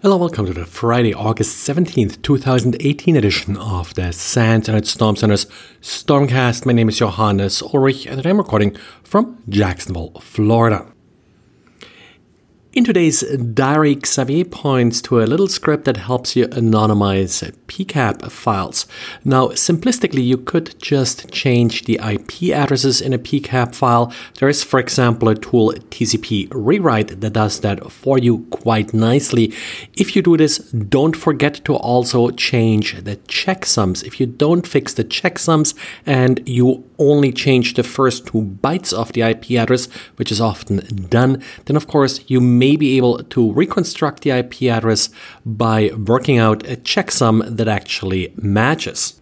Hello, welcome to the Friday, August 17th, 2018 edition of the SANS Internet Storm Center's Stormcast. My name is Johannes Ulrich and I'm recording from Jacksonville, Florida. In today's diary, Xavier points to a little script that helps you anonymize PCAP files. Now, simplistically, you could just change the IP addresses in a PCAP file. There is, for example, a tool TCP Rewrite that does that for you quite nicely. If you do this, don't forget to also change the checksums. If you don't fix the checksums and you only change the first two bytes of the IP address, which is often done, then of course you may be able to reconstruct the IP address by working out a checksum that actually matches.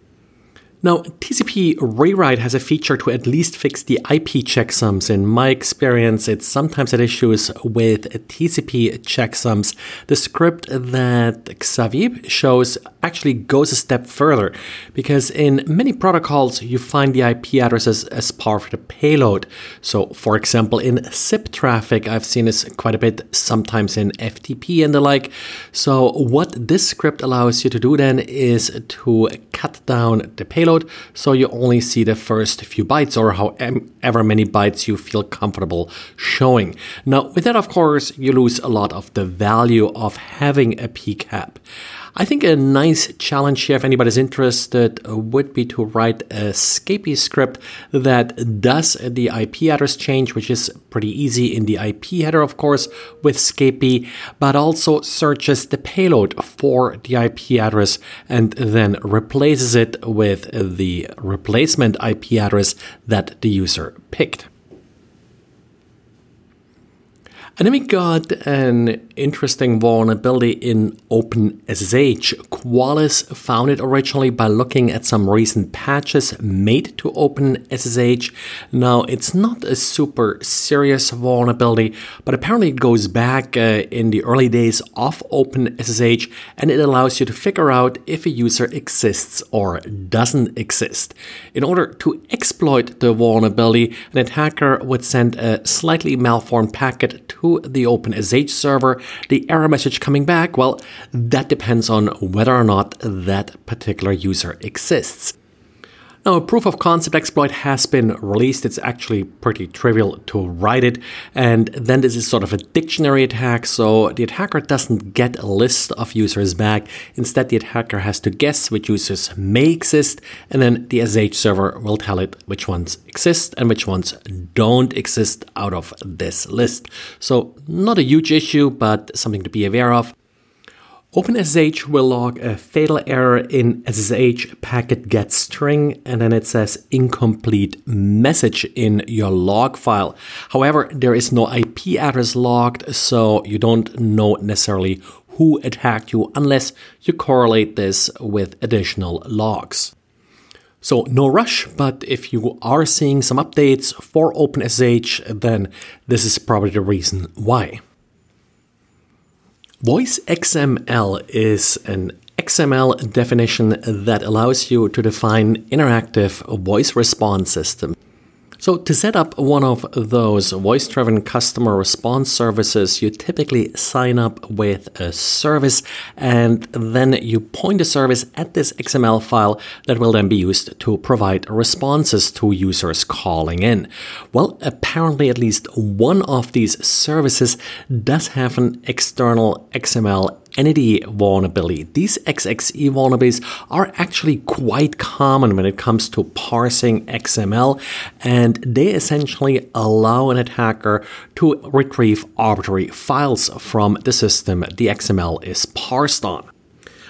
Now, TCP Rewrite has a feature to at least fix the IP checksums. In my experience, it's sometimes had issues with TCP checksums. The script that Xavier shows actually goes a step further because in many protocols, you find the IP addresses as part of the payload. So, for example, in SIP traffic, I've seen this quite a bit, sometimes in FTP and the like. So, what this script allows you to do then is to cut down the payload so you only see the first few bytes or however many bytes you feel comfortable showing. Now, with that, of course, you lose a lot of the value of having a PCAP. I think a nice challenge here, if anybody's interested, would be to write a Scapy script that does the IP address change, which is pretty easy in the IP header, of course, with Scapy, but also searches the payload for the IP address and then replaces it with the replacement IP address that the user picked. And then we got an interesting vulnerability in OpenSSH. Qualys found it originally by looking at some recent patches made to OpenSSH. Now, it's not a super serious vulnerability, but apparently it goes back uh, in the early days of OpenSSH and it allows you to figure out if a user exists or doesn't exist. In order to exploit the vulnerability, an attacker would send a slightly malformed packet to the OpenSSH server, the error message coming back, well, that depends on whether or not that particular user exists. Now, a proof of concept exploit has been released. It's actually pretty trivial to write it. And then this is sort of a dictionary attack. So the attacker doesn't get a list of users back. Instead, the attacker has to guess which users may exist. And then the SSH server will tell it which ones exist and which ones don't exist out of this list. So not a huge issue, but something to be aware of. OpenSSH will log a fatal error in SSH packet get string and then it says incomplete message in your log file. However, there is no IP address logged, so you don't know necessarily who attacked you unless you correlate this with additional logs. So no rush, but if you are seeing some updates for OpenSSH, then this is probably the reason why. Voice XML is an XML definition that allows you to define interactive voice response systems. So, to set up one of those voice driven customer response services, you typically sign up with a service and then you point the service at this XML file that will then be used to provide responses to users calling in. Well, apparently, at least one of these services does have an external XML entity vulnerability. These XXE vulnerabilities are actually quite common when it comes to parsing XML, and they essentially allow an attacker to retrieve arbitrary files from the system the XML is parsed on.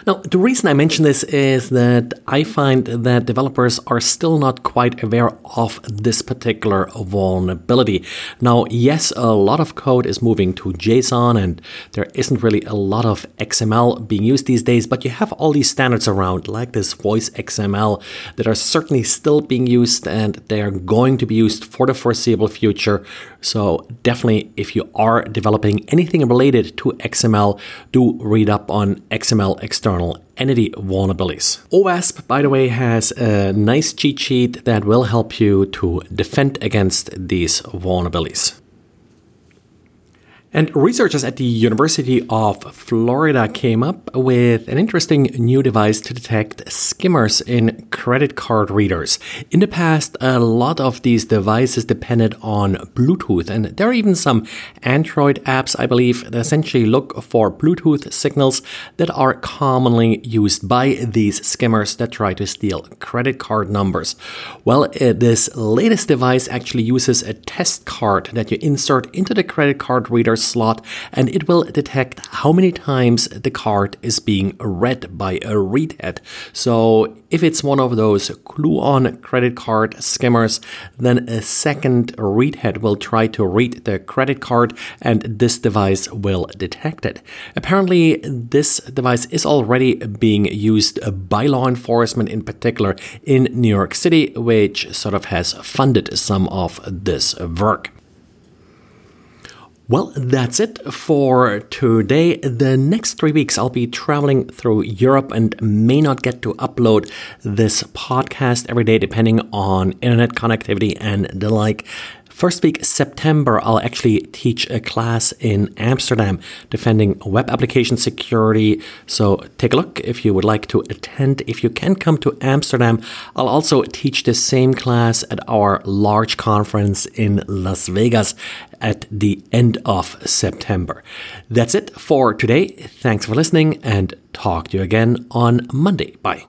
Now, the reason I mention this is that I find that developers are still not quite aware of this particular vulnerability. Now, yes, a lot of code is moving to JSON and there isn't really a lot of XML being used these days, but you have all these standards around, like this voice XML, that are certainly still being used and they are going to be used for the foreseeable future. So, definitely, if you are developing anything related to XML, do read up on XML external entity vulnerabilities. OWASP, by the way, has a nice cheat sheet that will help you to defend against these vulnerabilities. And researchers at the University of Florida came up with an interesting new device to detect skimmers in credit card readers. In the past, a lot of these devices depended on Bluetooth, and there are even some Android apps, I believe, that essentially look for Bluetooth signals that are commonly used by these skimmers that try to steal credit card numbers. Well, uh, this latest device actually uses a test card that you insert into the credit card reader's slot and it will detect how many times the card is being read by a read head. So if it's one of those clue on credit card skimmers, then a second read head will try to read the credit card and this device will detect it. Apparently, this device is already being used by law enforcement in particular in New York City, which sort of has funded some of this work. Well, that's it for today. The next three weeks, I'll be traveling through Europe and may not get to upload this podcast every day, depending on internet connectivity and the like. First week, September, I'll actually teach a class in Amsterdam defending web application security. So take a look if you would like to attend. If you can come to Amsterdam, I'll also teach the same class at our large conference in Las Vegas at the end of September. That's it for today. Thanks for listening and talk to you again on Monday. Bye.